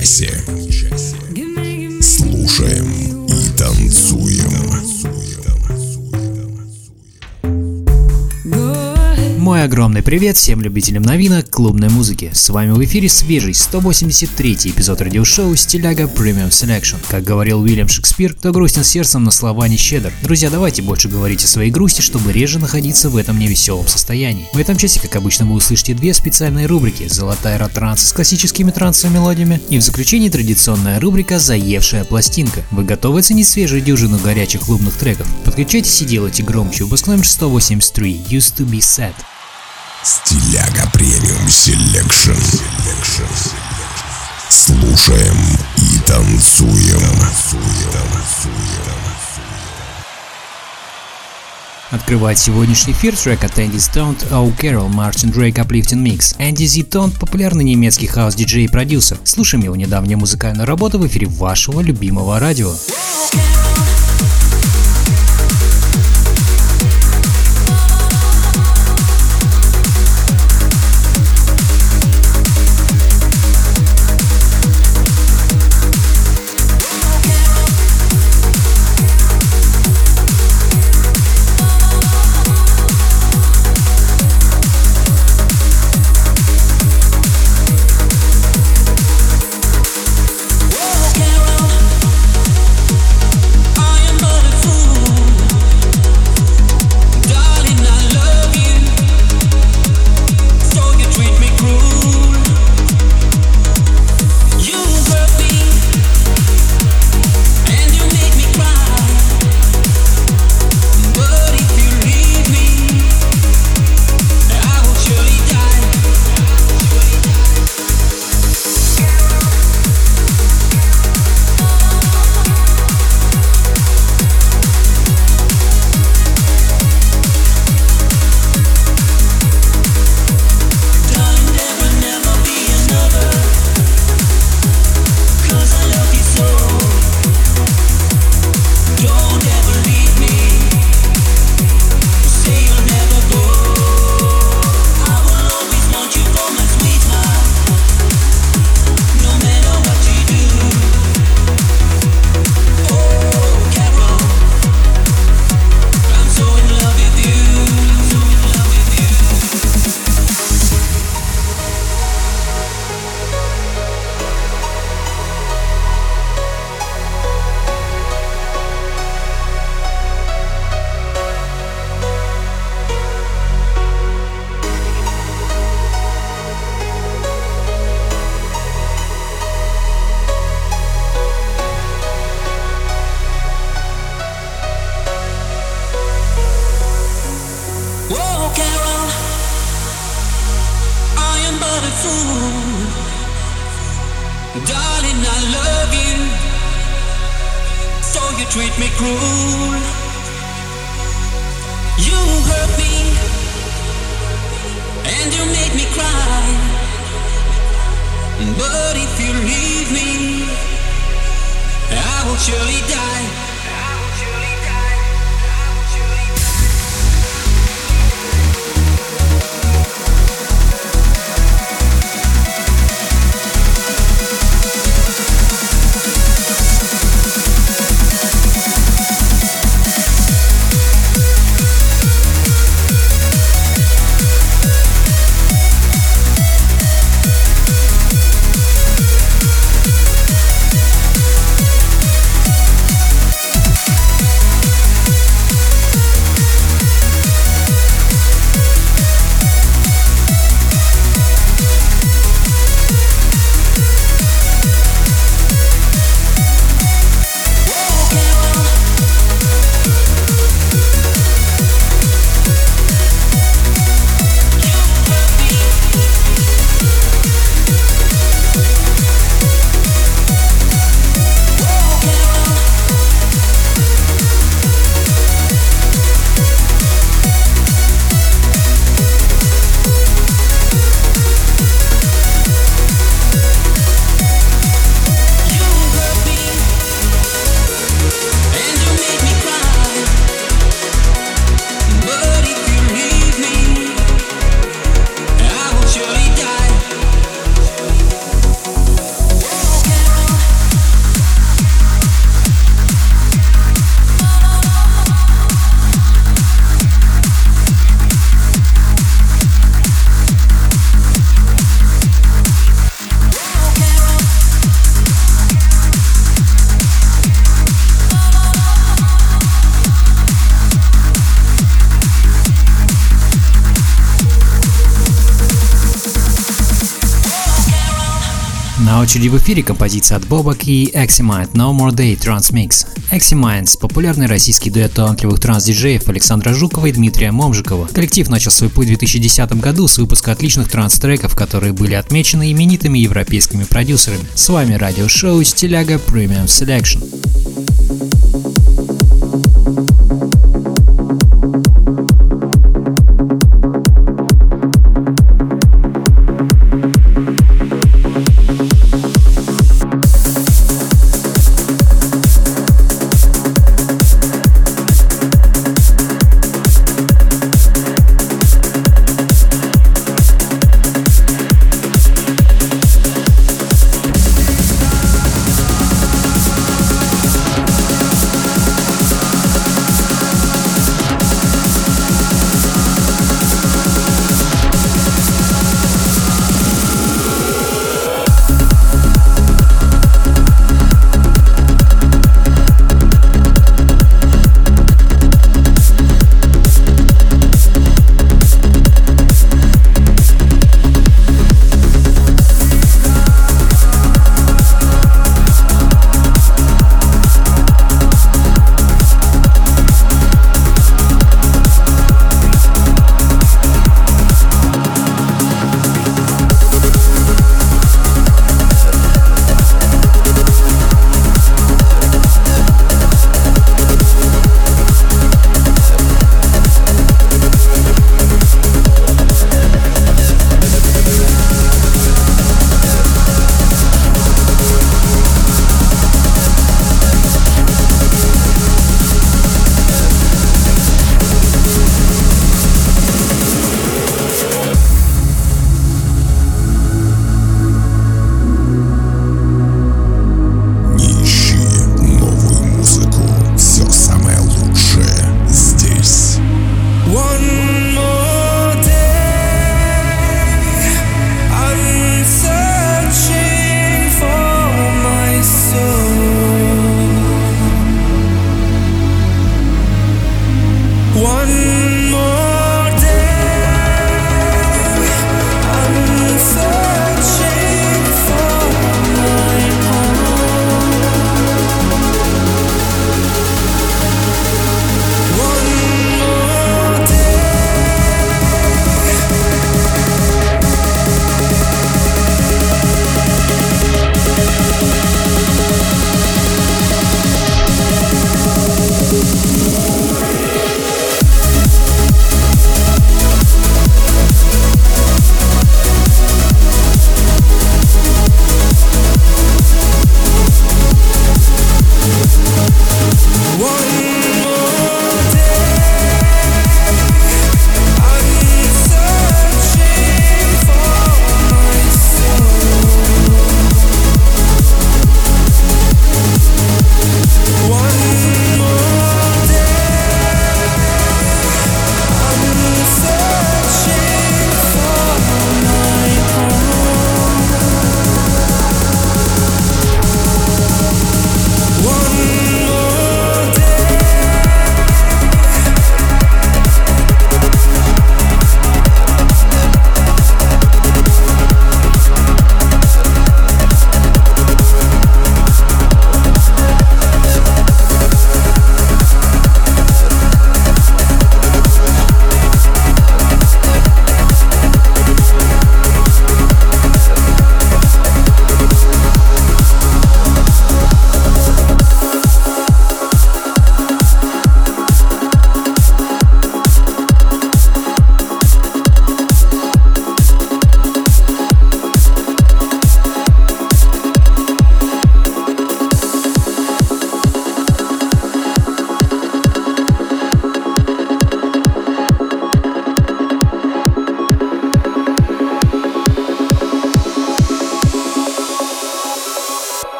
Этом часе. Привет всем любителям новинок клубной музыки. С вами в эфире свежий 183 эпизод радиошоу Стиляга Premium Selection. Как говорил Уильям Шекспир, кто грустен сердцем на слова не щедр. Друзья, давайте больше говорить о своей грусти, чтобы реже находиться в этом невеселом состоянии. В этом часе, как обычно, вы услышите две специальные рубрики «Золотая ротранс» с классическими трансовыми мелодиями и в заключении традиционная рубрика «Заевшая пластинка». Вы готовы оценить свежую дюжину горячих клубных треков? Подключайтесь и делайте громче. Выпуск номер 183 «Used to be sad». Стиляга Premium Selection. Слушаем и танцуем. Открывает сегодняшний эфир трек от Andy Ztoned «Oh Carol» Martin Drake Uplifting Mix. Andy Ztoned – популярный немецкий хаус-диджей и продюсер. Слушаем его недавнюю музыкальную работу в эфире вашего любимого радио. Darling, treat me cruel. You hurt me. And you make me cry. But if you leave me, I will surely die. На очереди в эфире композиция от Бобок и Eximind No More Day Trans Mix. Eximind – популярный российский дуэт талантливых транс-диджеев Александра Жукова и Дмитрия Момжикова. Коллектив начал свой путь в 2010 году с выпуска отличных транс-треков, которые были отмечены именитыми европейскими продюсерами. С вами радиошоу Стиляга Premium Selection.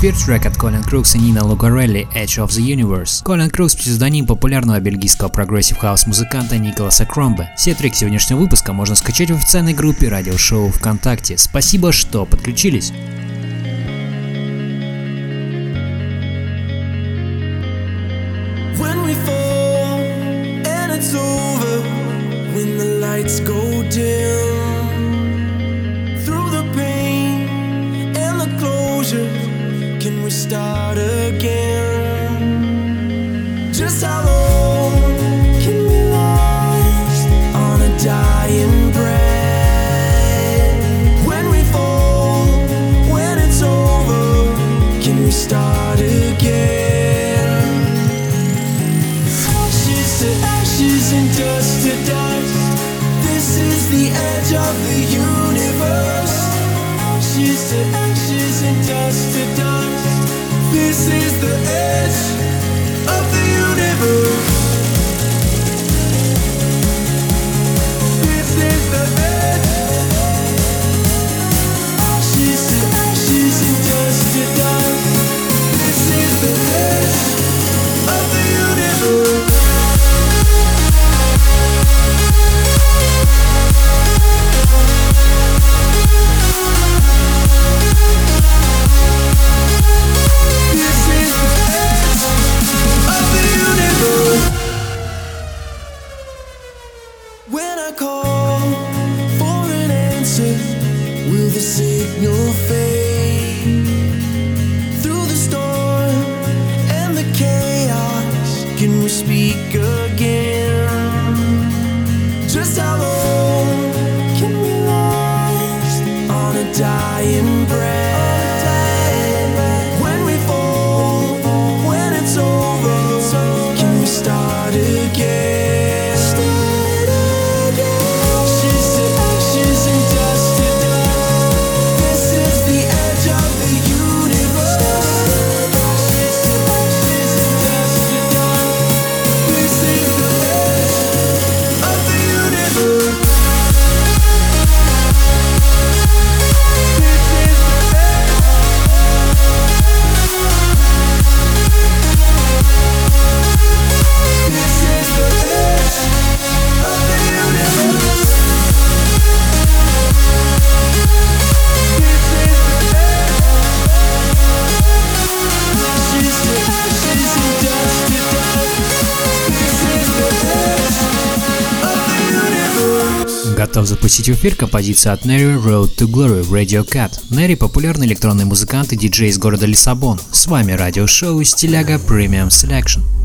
First трек от Колин Крукс и Нина Лугарелли Edge of the Universe. Колин Крукс – псевдоним популярного бельгийского прогрессив хаус музыканта Николаса Кромбе. Все треки сегодняшнего выпуска можно скачать в официальной группе радиошоу ВКонтакте. Спасибо, что подключились. lights go dim Stop. this is the edge. посетил эфир композиция от Neri Road to Glory Radio Cat. Neri – популярный электронный музыкант и диджей из города Лиссабон. С вами радиошоу «Стиляга Premium Selection».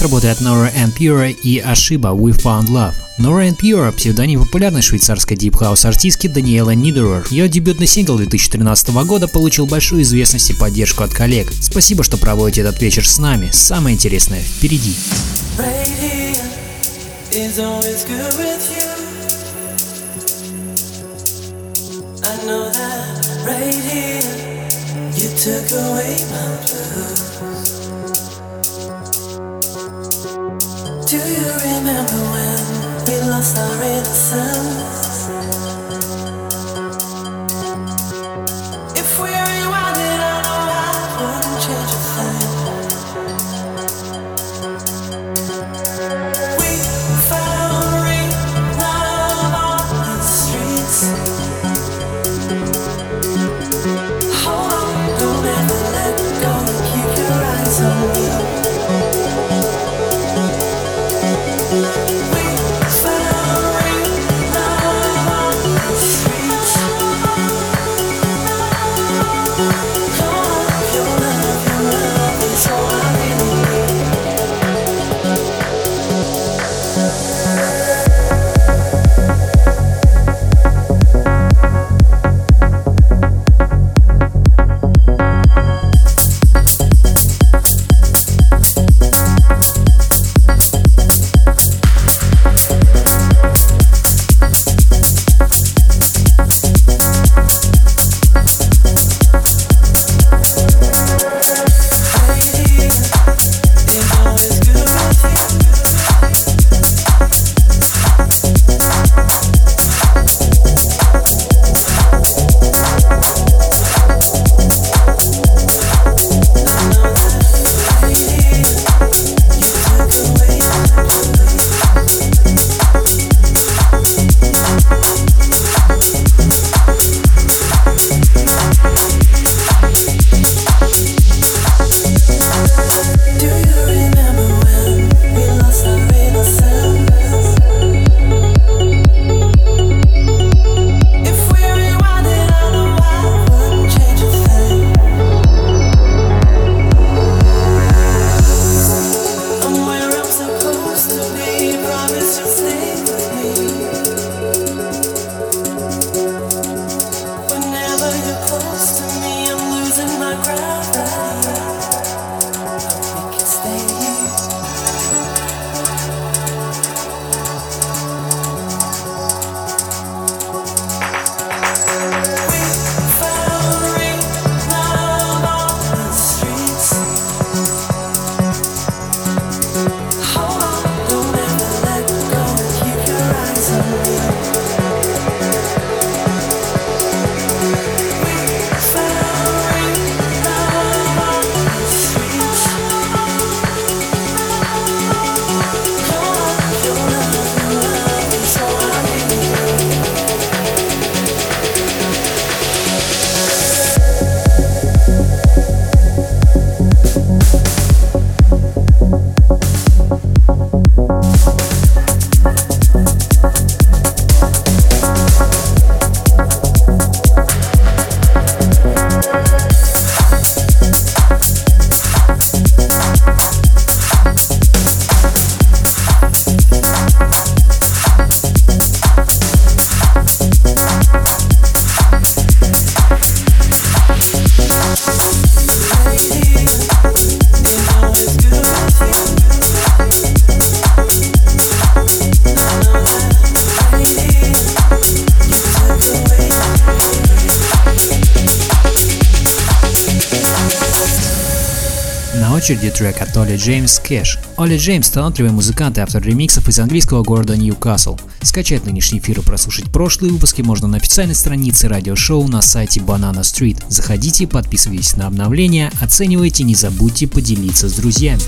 С работы от Nora En Pure и Ashibah We Found Love. Nora En Pure – псевдоним популярной швейцарской дип-хаус артистки Даниэла Нидерер. Ее дебютный сингл 2013 года получил большую известность и поддержку от коллег. Спасибо, что проводите этот вечер с нами. Самое интересное впереди. Right here you. Do you remember when we lost our innocence? Очереди трек от Оли Джеймс «Кэш». Оли Джеймс – талантливый музыкант и автор ремиксов из английского города Ньюкасл. Скачать нынешний эфир и прослушать прошлые выпуски можно на официальной странице радиошоу на сайте Banana Street. Заходите, подписывайтесь на обновления, оценивайте, не забудьте поделиться с друзьями.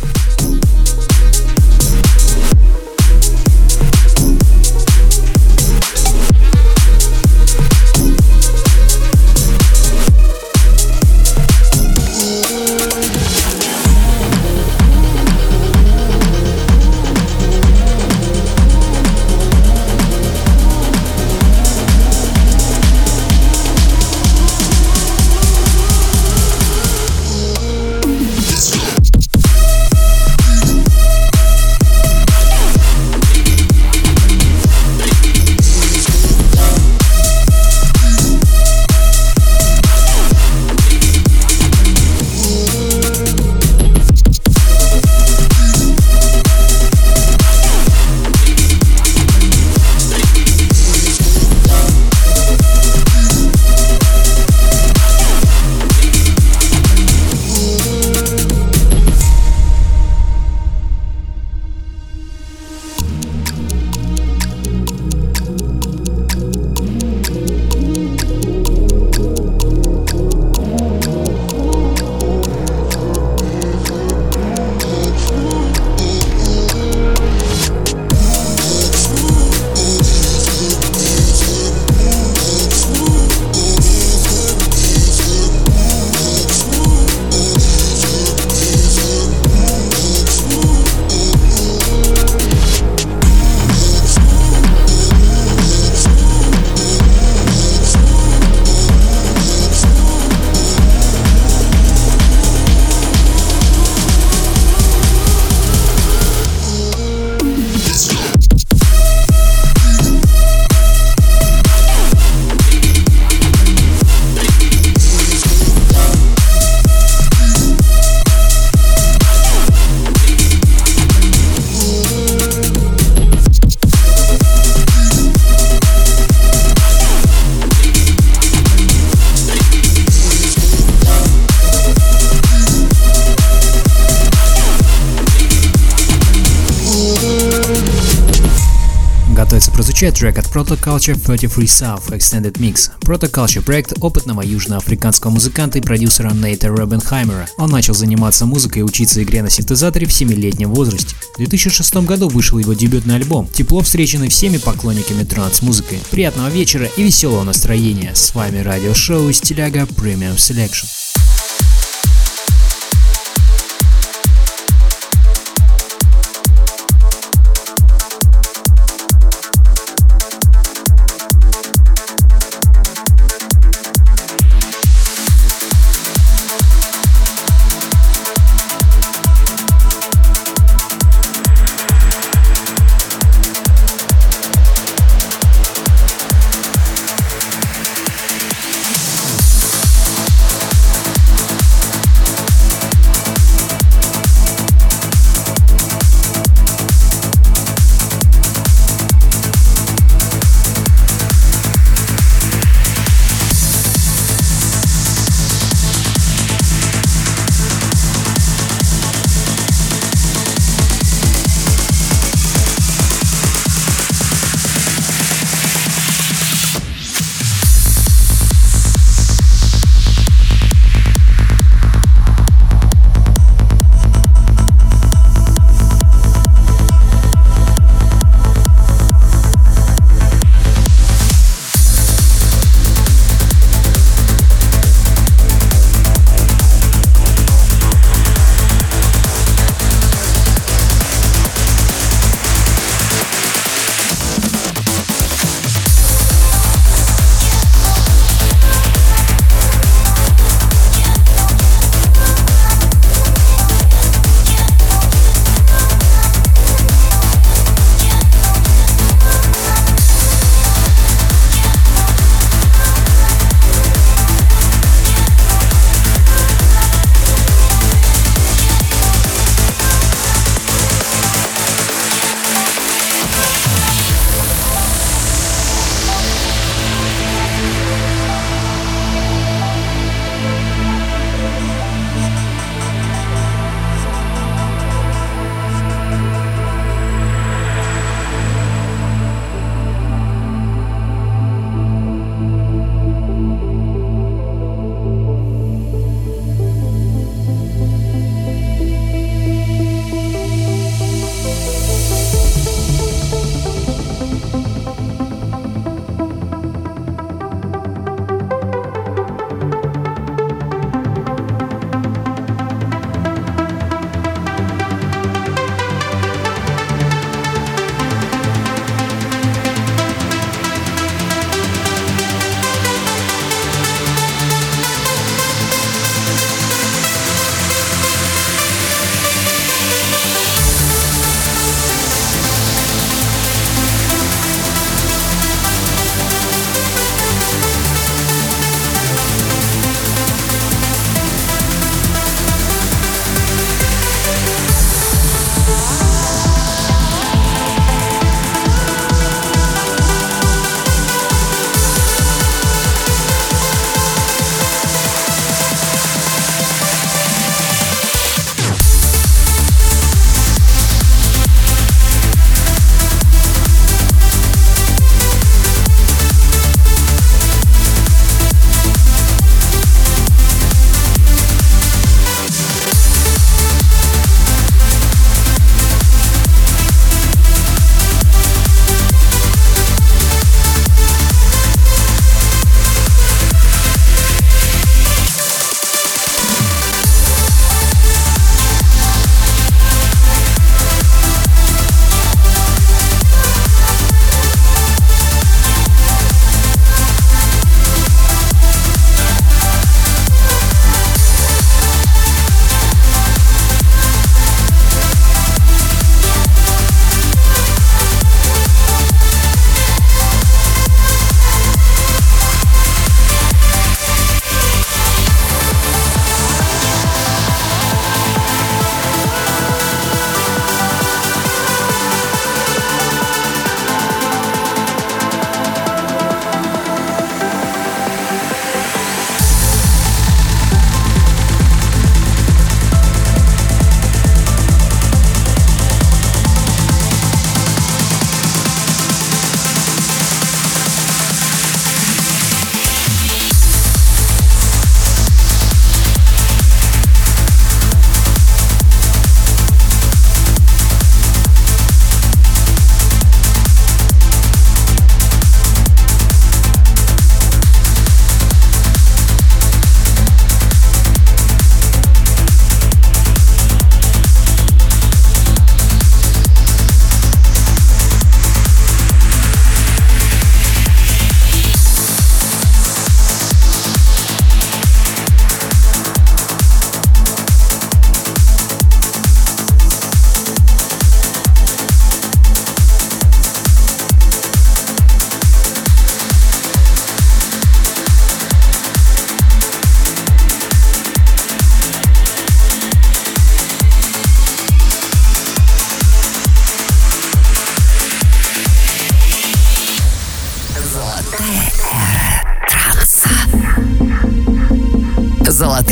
Прозвучает трек от Protoculture 33 South Extended Mix. Protoculture – проект опытного южноафриканского музыканта и продюсера Нейта Робенхаймера. Он начал заниматься музыкой и учиться игре на синтезаторе в 7-летнем возрасте. В 2006 году вышел его дебютный альбом, тепло встреченный всеми поклонниками транс-музыки. Приятного вечера и веселого настроения. С вами радиошоу Стиляга Premium Selection.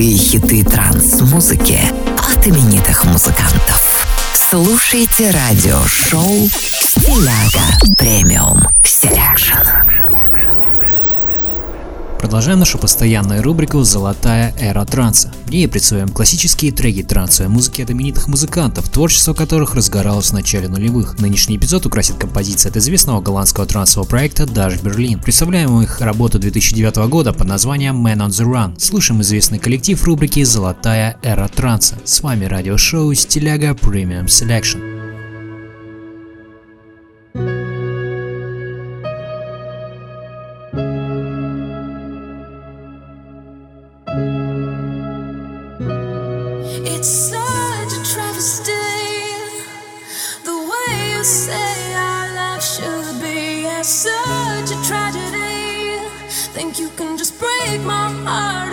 Золотые хиты транс-музыки от именитых музыкантов. Слушайте радиошоу «Стиляга Премиум Селекшн». Продолжаем нашу постоянную рубрику «Золотая эра транса». В ней представляем классические треки трансовой музыки от именитых музыкантов, творчество которых разгоралось в начале нулевых. Нынешний эпизод украсит композиция от известного голландского трансового проекта Dash Berlin. Представляем их работу 2009 года под названием Man on the Run. Слушаем известный коллектив рубрики «Золотая эра транса». С вами радиошоу «Стиляга Premium Selection». Heart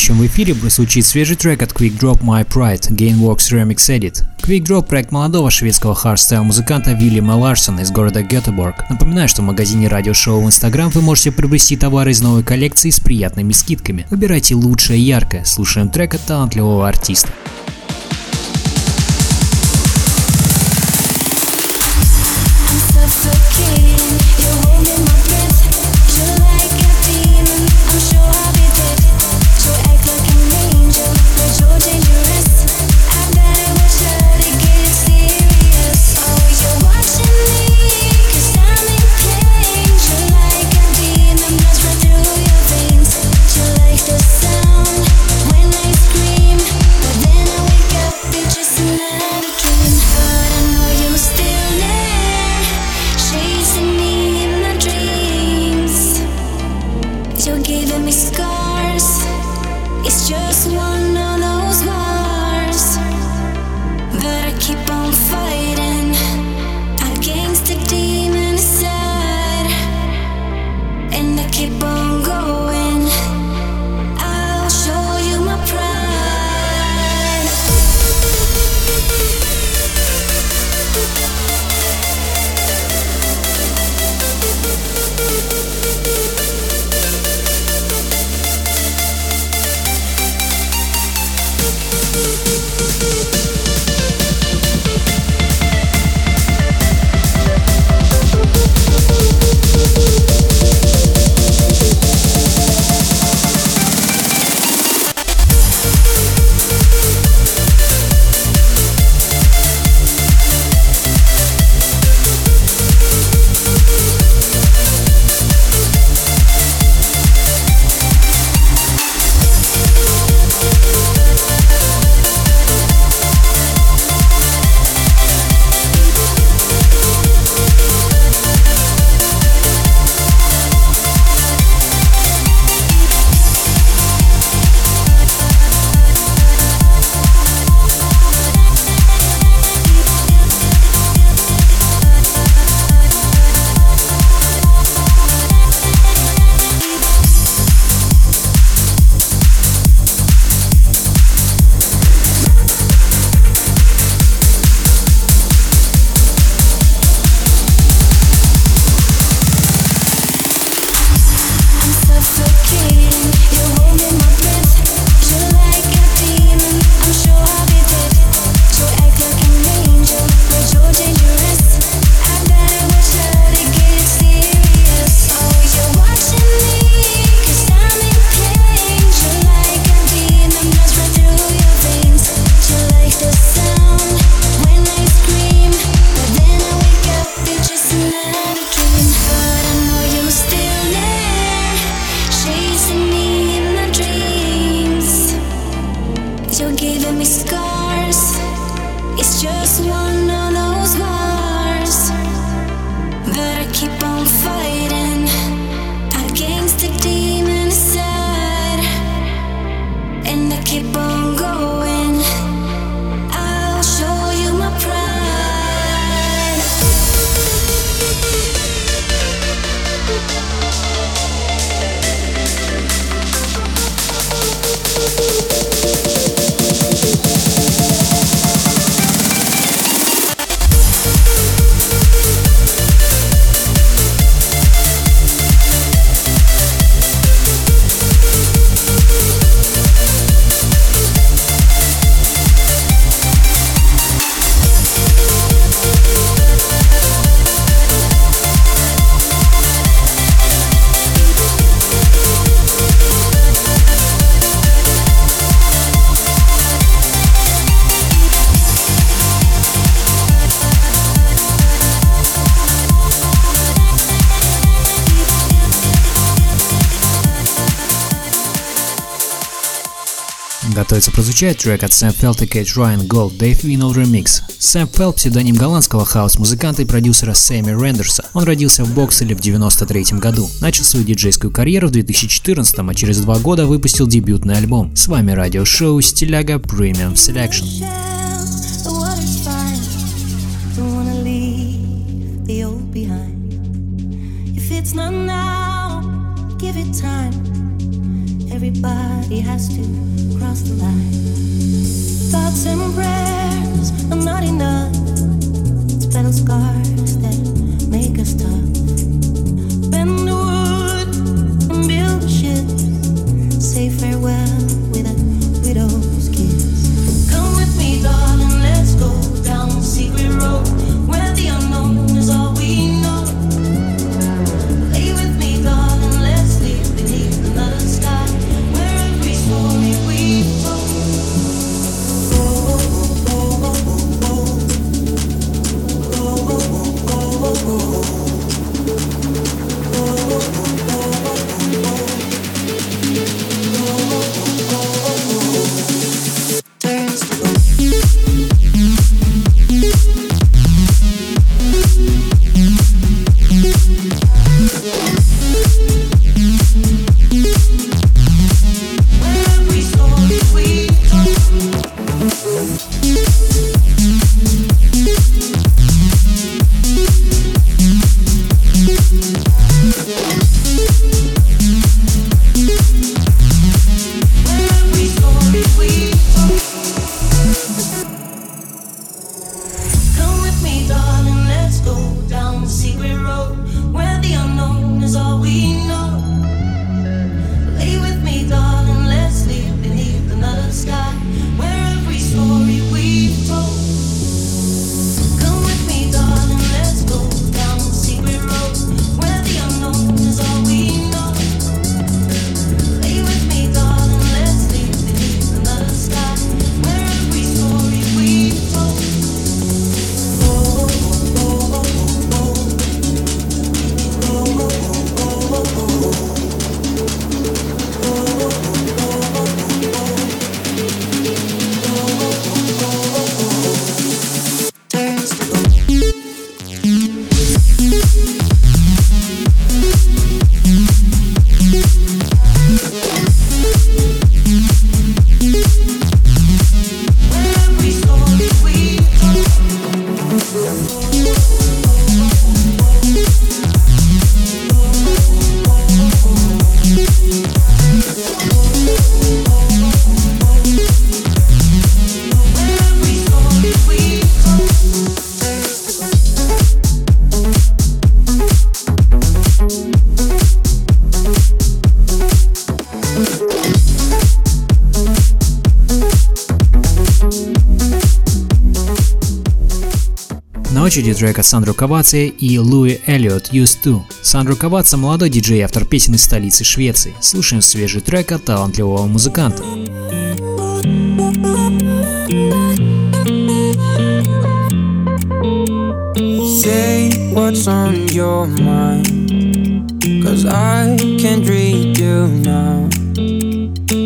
следующем в эфире прозвучит свежий трек от Quickdrop My Pride, Gainworx Remix Edit. Quickdrop – проект молодого шведского хардстайл-музыканта Вильяма Ларсона из города Гетеборг. Напоминаю, что в магазине радиошоу в Instagram вы можете приобрести товары из новой коллекции с приятными скидками. Выбирайте лучшее и яркое, слушаем трек от талантливого артиста. нравится прозвучает трек от Sam Feldt и Райан Голд Dave Winnel Remix. Сэм Фелт – псевдоним голландского хаус-музыканта и продюсера Сэмми Рендерса. Он родился в Бокселе в 93 году. Начал свою диджейскую карьеру в 2014, а через два года выпустил дебютный альбом. С вами радиошоу Стиляга Premium Selection. Give it time. Everybody has to cross the line. Thoughts and prayers are not enough. It's battle scars that make us tough. Bend the wood and build a ship. Say farewell with a widow's kiss. Come with me, darling, let's go down secret road очереди от Сандру Каваци и Луи Эллиот Used To. Сандру Каваца – молодой диджей автор песен из столицы Швеции. Слушаем свежий трек от талантливого музыканта. Say what's on your mind. Cause I can't read you now.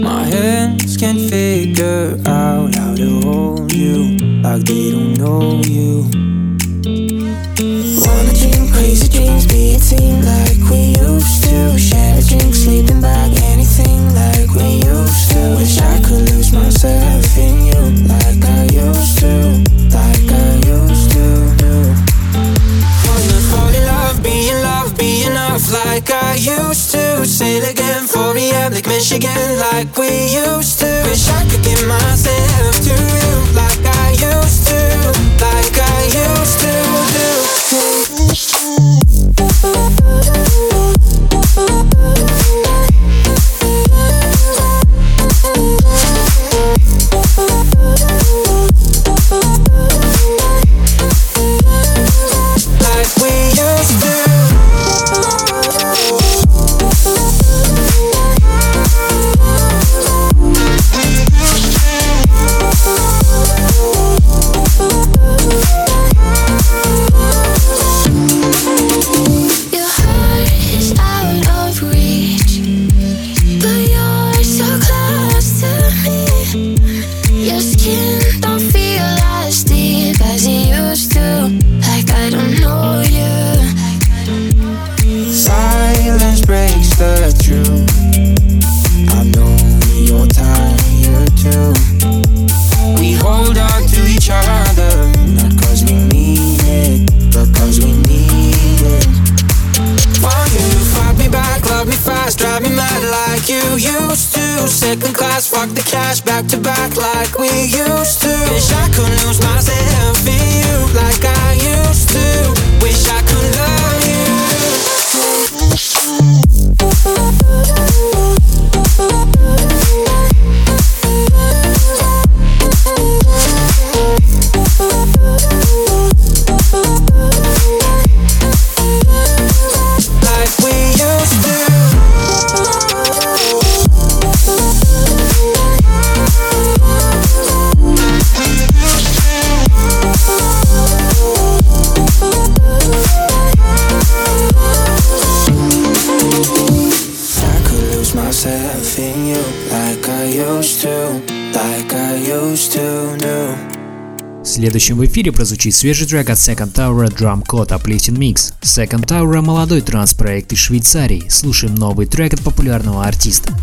My hands can't figure out how to hold you like they don't know you. Wanna dream crazy dreams, be a team like we used to. Share a drink, sleeping bag, anything like we used to. Wish I could lose myself in you like I used to, like I used to. Wanna fall in love, be in love, be enough like I used to. Sail again, 4 a.m. like Michigan, like we used to. Wish I could give myself to you like I used to, like I Следующим в эфире прозвучит свежий трек от Second Tower Drum Code Uplifting Mix. Second Tower – молодой транс-проект из Швейцарии. Слушаем новый трек от популярного артиста.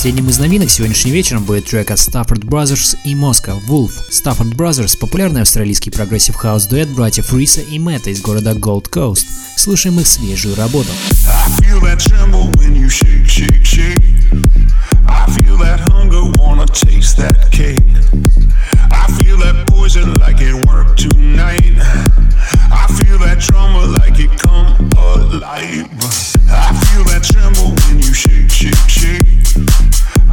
Последним из новинок сегодняшним вечером будет трек от Stafford Brothers и Моска Wolf. Stafford Brothers – популярный австралийский прогрессив хаус дуэт братьев Риса и Мэтта из города Gold Coast. Слушаем их свежую работу. I feel that tremble when you shake, shake, shake.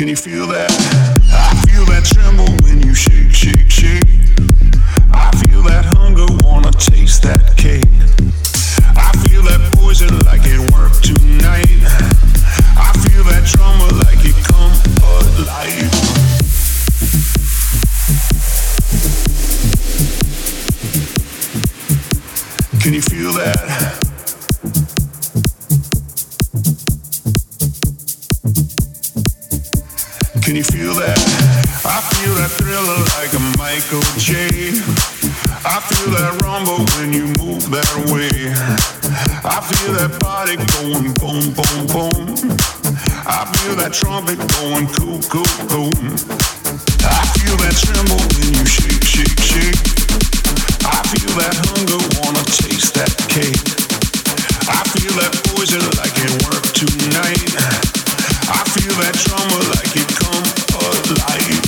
Can you feel that? I feel that tremble when you shake, shake, shake. I feel that hunger, wanna taste that cake. I feel that poison like it worked tonight. I feel that trauma like it come alive. Can you feel that? I feel that thriller like a Michael J. I feel that rumble when you move that way. I feel that body going boom, boom, boom. I feel that trumpet going cool, cool, cool. I feel that tremble when you shake, shake, shake. I feel that hunger, wanna taste that cake. I feel that poison like it worked tonight. I feel that trauma like it come alive.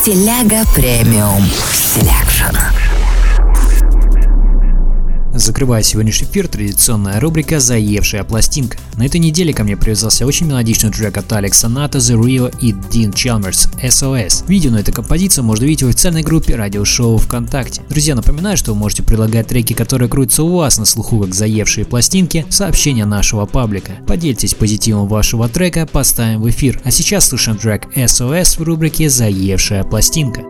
Стиляга Premium Selection. Закрывая сегодняшний эфир, традиционная рубрика «Заевшая пластинка». На этой неделе ко мне привязался очень мелодичный трек от Алекса Ната, The Rio и Дин Чалмерс SOS. Видео на этой композиции можно увидеть в официальной группе радиошоу ВКонтакте. Друзья, напоминаю, что вы можете предлагать треки, которые крутятся у вас на слуху как «Заевшие пластинки» сообщения нашего паблика. Поделитесь позитивом вашего трека, поставим в эфир. А сейчас слушаем трек SOS в рубрике «Заевшая пластинка».